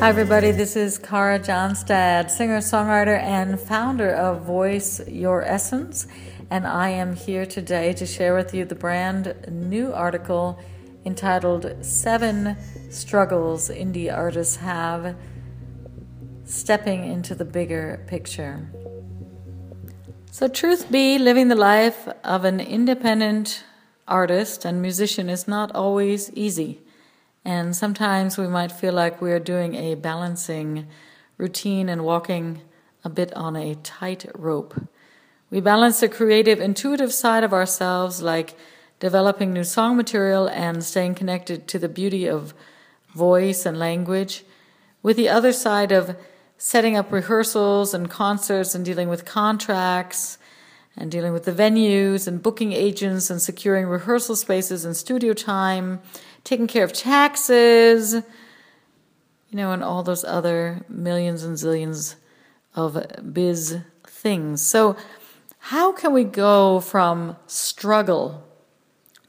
Hi, everybody. This is Kara Johnstad, singer, songwriter, and founder of Voice Your Essence. And I am here today to share with you the brand new article entitled Seven Struggles Indie Artists Have Stepping into the Bigger Picture. So, truth be, living the life of an independent artist and musician is not always easy. And sometimes we might feel like we're doing a balancing routine and walking a bit on a tight rope. We balance the creative, intuitive side of ourselves, like developing new song material and staying connected to the beauty of voice and language, with the other side of setting up rehearsals and concerts and dealing with contracts and dealing with the venues and booking agents and securing rehearsal spaces and studio time, taking care of taxes, you know, and all those other millions and zillions of biz things. So, how can we go from struggle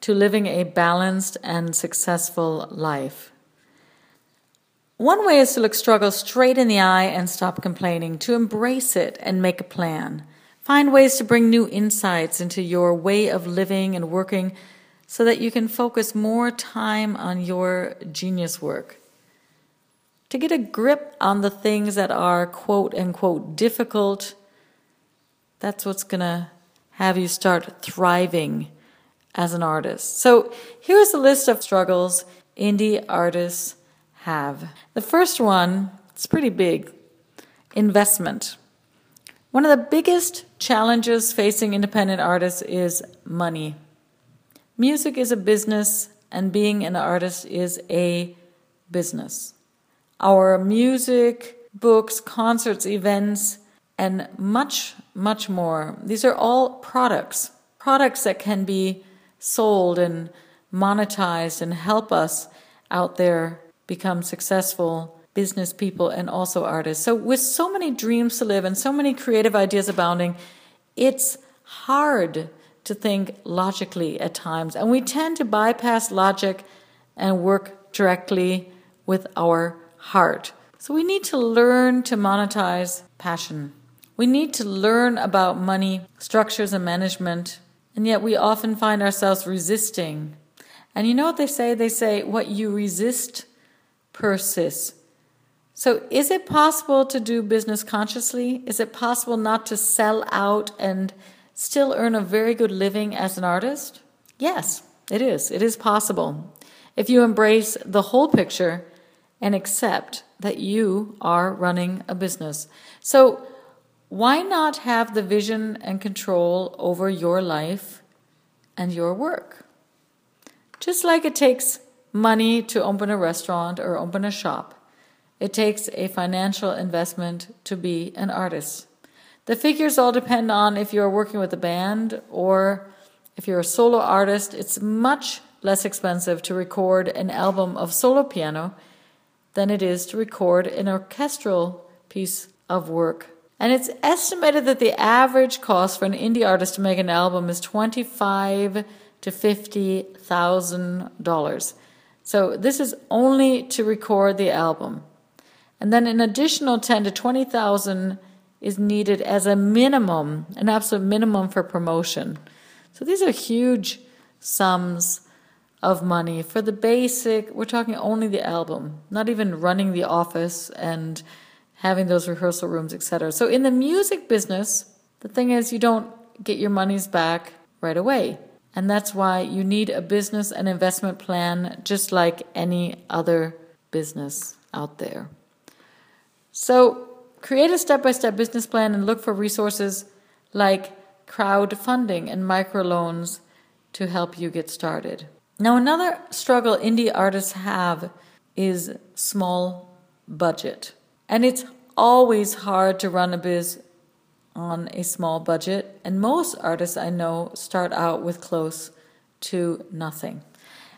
to living a balanced and successful life? One way is to look struggle straight in the eye and stop complaining, to embrace it and make a plan. Find ways to bring new insights into your way of living and working so that you can focus more time on your genius work. To get a grip on the things that are quote unquote difficult, that's what's going to have you start thriving as an artist. So here's a list of struggles indie artists have. The first one, it's pretty big investment. One of the biggest challenges facing independent artists is money. Music is a business, and being an artist is a business. Our music, books, concerts, events, and much, much more. These are all products, products that can be sold and monetized and help us out there become successful business people and also artists. So, with so many dreams to live and so many creative ideas abounding, it's hard to think logically at times. And we tend to bypass logic and work directly with our heart. So, we need to learn to monetize passion. We need to learn about money, structures, and management. And yet, we often find ourselves resisting. And you know what they say? They say, what you resist persists. So, is it possible to do business consciously? Is it possible not to sell out and still earn a very good living as an artist? Yes, it is. It is possible. If you embrace the whole picture and accept that you are running a business. So, why not have the vision and control over your life and your work? Just like it takes money to open a restaurant or open a shop. It takes a financial investment to be an artist. The figures all depend on if you're working with a band or if you're a solo artist. It's much less expensive to record an album of solo piano than it is to record an orchestral piece of work. And it's estimated that the average cost for an indie artist to make an album is twenty-five to fifty thousand dollars. So this is only to record the album. And then an additional 10 to 20,000 is needed as a minimum, an absolute minimum for promotion. So these are huge sums of money for the basic, we're talking only the album, not even running the office and having those rehearsal rooms, etc. So in the music business, the thing is you don't get your monies back right away. And that's why you need a business and investment plan just like any other business out there. So, create a step by step business plan and look for resources like crowdfunding and microloans to help you get started. Now, another struggle indie artists have is small budget. And it's always hard to run a biz on a small budget, and most artists I know start out with close to nothing.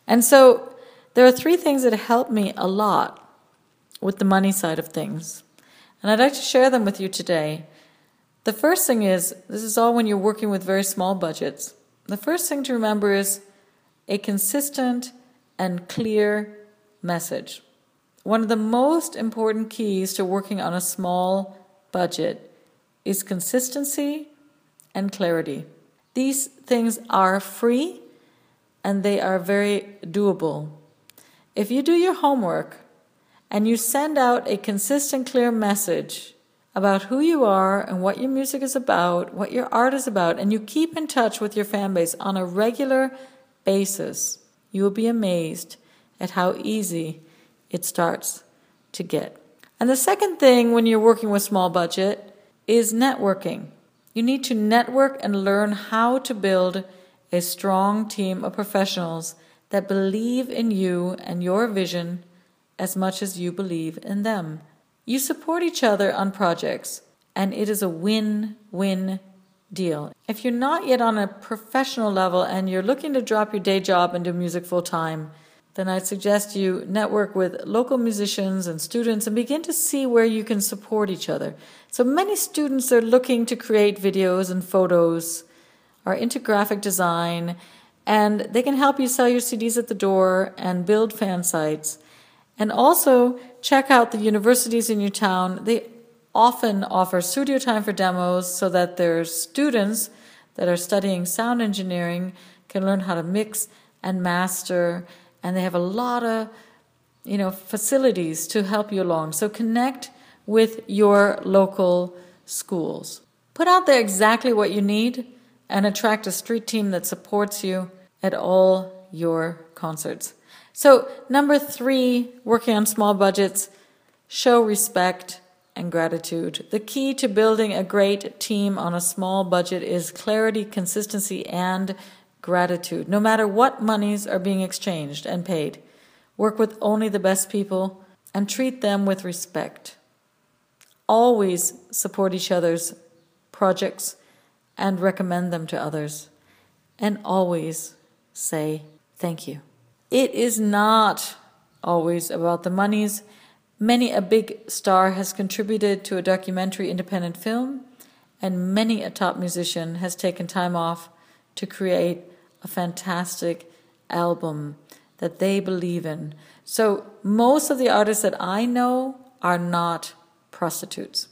And so there are three things that help me a lot with the money side of things. And I'd like to share them with you today. The first thing is this is all when you're working with very small budgets. The first thing to remember is a consistent and clear message. one of the most important keys to working on a small budget is consistency and clarity. These things are free and they are very doable. If you do your homework and you send out a consistent, clear message about who you are and what your music is about, what your art is about, and you keep in touch with your fan base on a regular basis, you will be amazed at how easy it starts to get. And the second thing when you're working with small budget is networking. You need to network and learn how to build a strong team of professionals that believe in you and your vision as much as you believe in them. You support each other on projects, and it is a win win deal. If you're not yet on a professional level and you're looking to drop your day job and do music full time, then I'd suggest you network with local musicians and students and begin to see where you can support each other. So many students are looking to create videos and photos, are into graphic design, and they can help you sell your CDs at the door and build fan sites. And also check out the universities in your town. They often offer studio time for demos so that their students that are studying sound engineering can learn how to mix and master. And they have a lot of you know facilities to help you along. So connect with your local schools. Put out there exactly what you need and attract a street team that supports you at all your concerts so number 3 working on small budgets show respect and gratitude. The key to building a great team on a small budget is clarity, consistency, and gratitude, no matter what monies are being exchanged and paid. Work with only the best people and treat them with respect. Always support each other's projects and recommend them to others. And always say thank you. It is not always about the monies. Many a big star has contributed to a documentary independent film, and many a top musician has taken time off to create a fantastic album that they believe in. So, most of the artists that I know are not prostitutes.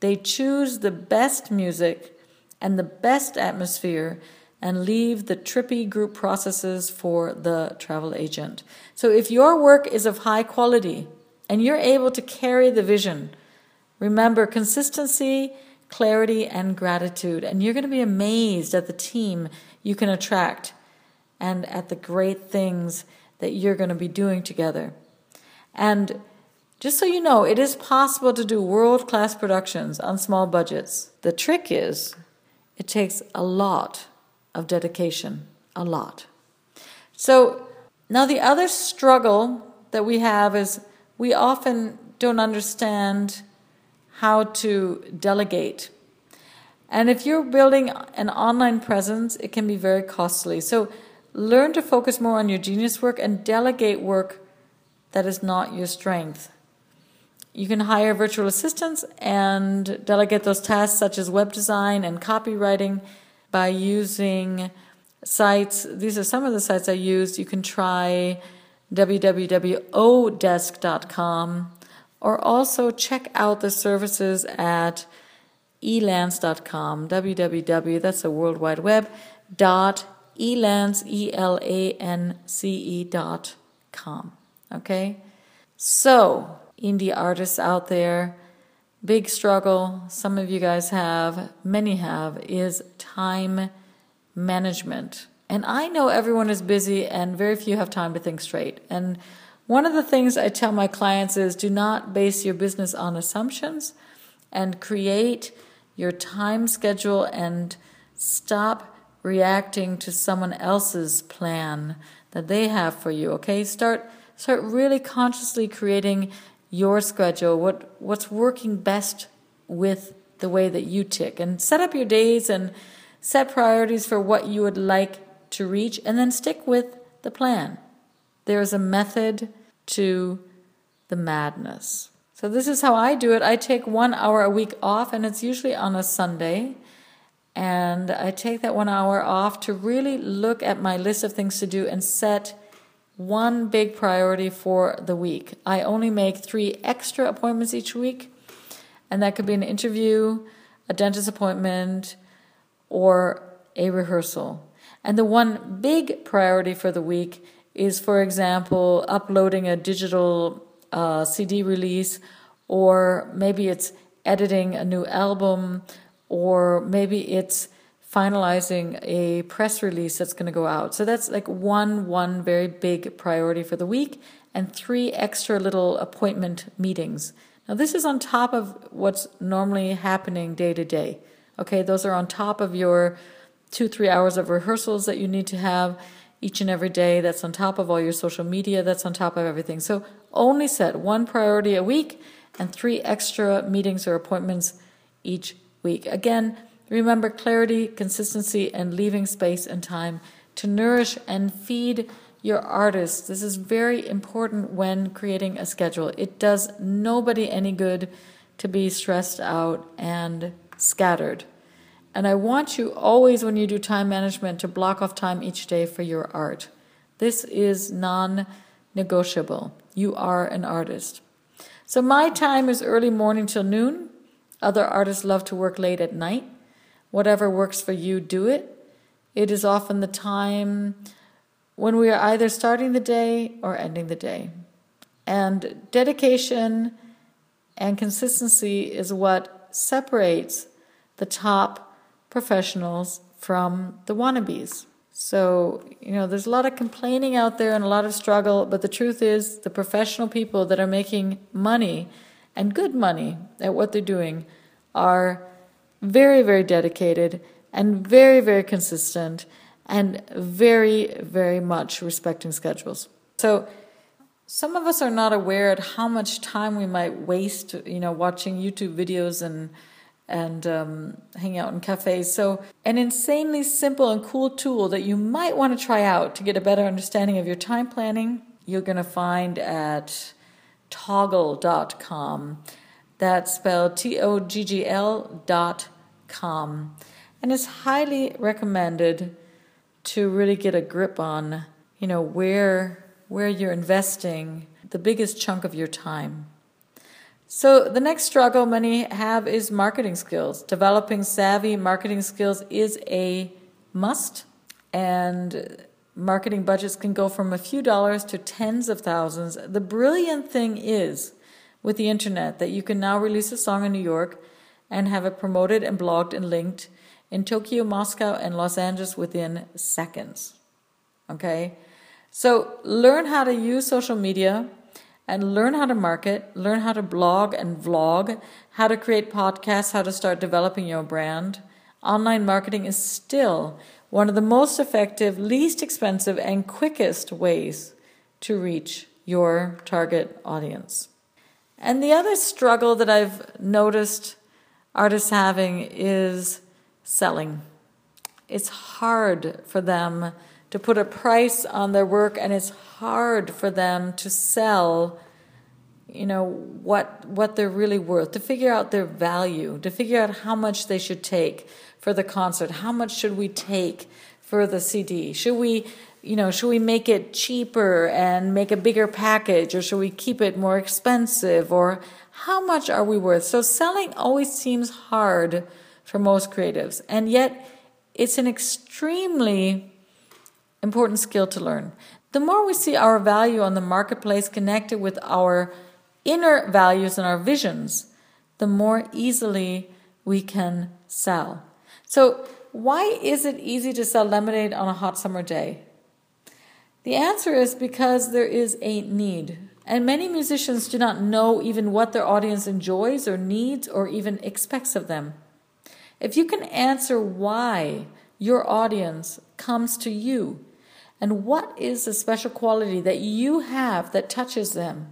They choose the best music and the best atmosphere and leave the trippy group processes for the travel agent. So, if your work is of high quality and you're able to carry the vision, remember consistency, clarity, and gratitude. And you're going to be amazed at the team you can attract and at the great things that you're going to be doing together. And just so you know, it is possible to do world class productions on small budgets. The trick is, it takes a lot of dedication, a lot. So, now the other struggle that we have is we often don't understand how to delegate and if you're building an online presence, it can be very costly. So learn to focus more on your genius work and delegate work that is not your strength. You can hire virtual assistants and delegate those tasks such as web design and copywriting by using sites. These are some of the sites I used. You can try www.odesk.com or also check out the services at elance.com, www, that's the World Wide Web, dot elance, E-L-A-N-C-E dot com. Okay? So, indie artists out there, big struggle some of you guys have, many have, is time management. And I know everyone is busy and very few have time to think straight. And one of the things I tell my clients is do not base your business on assumptions and create your time schedule and stop reacting to someone else's plan that they have for you okay start start really consciously creating your schedule what what's working best with the way that you tick and set up your days and set priorities for what you would like to reach and then stick with the plan there is a method to the madness so this is how I do it. I take one hour a week off, and it's usually on a Sunday. And I take that one hour off to really look at my list of things to do and set one big priority for the week. I only make three extra appointments each week, and that could be an interview, a dentist appointment, or a rehearsal. And the one big priority for the week is, for example, uploading a digital uh, CD release, or maybe it's editing a new album, or maybe it's finalizing a press release that's going to go out. So that's like one one very big priority for the week and three extra little appointment meetings. Now this is on top of what's normally happening day to day. Okay, those are on top of your 2-3 hours of rehearsals that you need to have each and every day. That's on top of all your social media, that's on top of everything. So only set one priority a week and three extra meetings or appointments each week. Again, Remember clarity, consistency, and leaving space and time to nourish and feed your artists. This is very important when creating a schedule. It does nobody any good to be stressed out and scattered. And I want you always, when you do time management, to block off time each day for your art. This is non negotiable. You are an artist. So my time is early morning till noon. Other artists love to work late at night. Whatever works for you, do it. It is often the time when we are either starting the day or ending the day. And dedication and consistency is what separates the top professionals from the wannabes. So, you know, there's a lot of complaining out there and a lot of struggle, but the truth is the professional people that are making money and good money at what they're doing are very, very dedicated and very, very consistent and very, very much respecting schedules. So, some of us are not aware at how much time we might waste, you know, watching YouTube videos and and um, hanging out in cafes. So, an insanely simple and cool tool that you might want to try out to get a better understanding of your time planning, you're going to find at toggl.com. That's spelled T O G G L dot com. And it's highly recommended to really get a grip on, you know, where where you're investing the biggest chunk of your time. So the next struggle many have is marketing skills. Developing savvy marketing skills is a must and marketing budgets can go from a few dollars to tens of thousands. The brilliant thing is with the internet that you can now release a song in New York and have it promoted and blogged and linked in Tokyo, Moscow, and Los Angeles within seconds. Okay? So learn how to use social media and learn how to market, learn how to blog and vlog, how to create podcasts, how to start developing your brand. Online marketing is still one of the most effective, least expensive, and quickest ways to reach your target audience. And the other struggle that I've noticed artists having is selling. It's hard for them to put a price on their work and it's hard for them to sell you know what what they're really worth to figure out their value to figure out how much they should take for the concert how much should we take for the cd should we you know should we make it cheaper and make a bigger package or should we keep it more expensive or how much are we worth? So selling always seems hard for most creatives, and yet it's an extremely important skill to learn. The more we see our value on the marketplace connected with our inner values and our visions, the more easily we can sell. So, why is it easy to sell lemonade on a hot summer day? The answer is because there is a need. And many musicians do not know even what their audience enjoys or needs or even expects of them. If you can answer why your audience comes to you and what is the special quality that you have that touches them,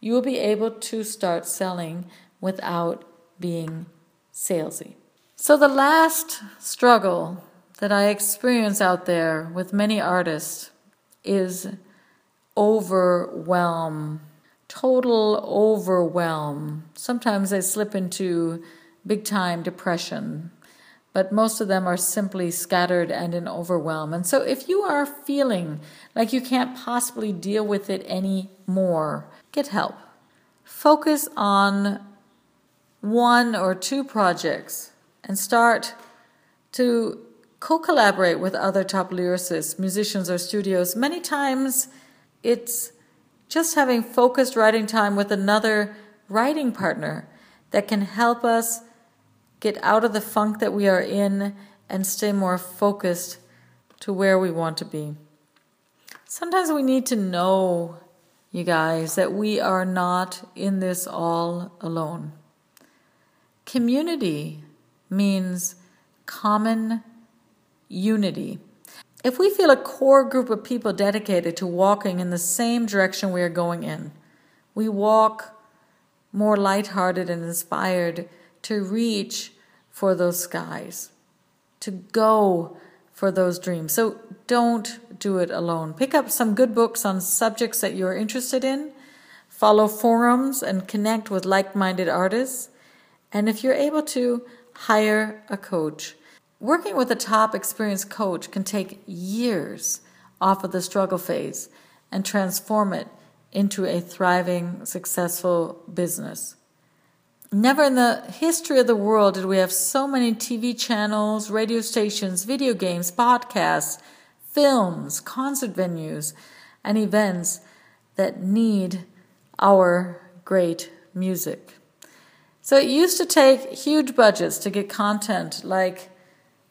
you will be able to start selling without being salesy. So, the last struggle that I experience out there with many artists is overwhelm, total overwhelm. Sometimes I slip into big time depression. but most of them are simply scattered and in overwhelm. And so if you are feeling like you can't possibly deal with it anymore, get help. Focus on one or two projects and start to co collaborate with other top lyricists, musicians, or studios. Many times it's just having focused writing time with another writing partner that can help us get out of the funk that we are in and stay more focused to where we want to be. Sometimes we need to know, you guys, that we are not in this all alone. Community means common unity. If we feel a core group of people dedicated to walking in the same direction we are going in, we walk more lighthearted and inspired to reach for those skies, to go for those dreams. So don't do it alone. Pick up some good books on subjects that you're interested in, follow forums and connect with like minded artists. And if you're able to, hire a coach. Working with a top experienced coach can take years off of the struggle phase and transform it into a thriving, successful business. Never in the history of the world did we have so many TV channels, radio stations, video games, podcasts, films, concert venues, and events that need our great music. So it used to take huge budgets to get content like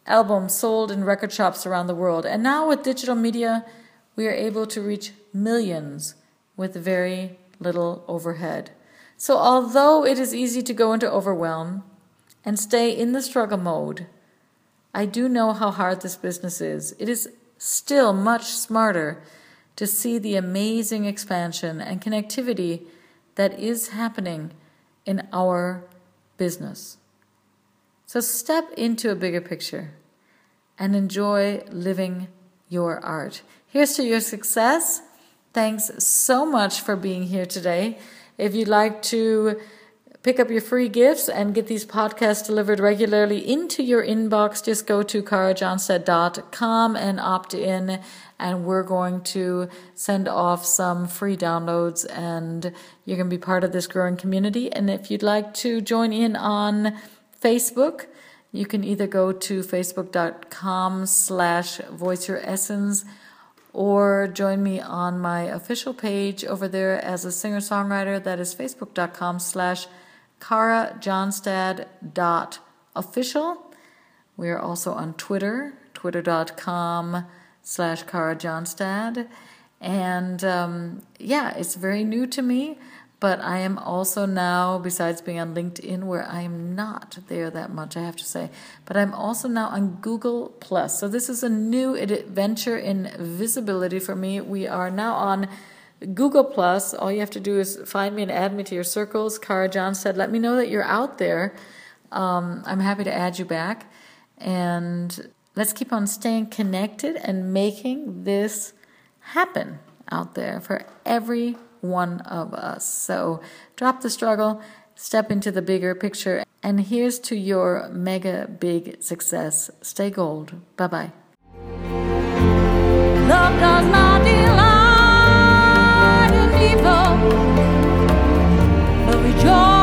albums sold in record shops around the world. And now with digital media, we are able to reach millions with very little overhead. So, although it is easy to go into overwhelm and stay in the struggle mode, I do know how hard this business is. It is still much smarter to see the amazing expansion and connectivity that is happening in our business. So, step into a bigger picture and enjoy living your art. Here's to your success. Thanks so much for being here today. If you'd like to pick up your free gifts and get these podcasts delivered regularly into your inbox, just go to karajohnstad.com and opt in. And we're going to send off some free downloads, and you're going to be part of this growing community. And if you'd like to join in on Facebook, you can either go to facebook.com slash voice your essence or join me on my official page over there as a singer-songwriter. That is facebook.com slash karajohnstad.official. We are also on Twitter, twitter.com slash karajohnstad. And um, yeah, it's very new to me. But I am also now, besides being on LinkedIn, where I am not there that much, I have to say, but I'm also now on Google Plus. So this is a new adventure in visibility for me. We are now on Google Plus. All you have to do is find me and add me to your circles. Kara Johnstad, let me know that you're out there. Um, I'm happy to add you back. And let's keep on staying connected and making this happen out there for every one of us. So drop the struggle, step into the bigger picture, and here's to your mega big success. Stay gold. Bye bye. Love does not delight in evil, but rejoice.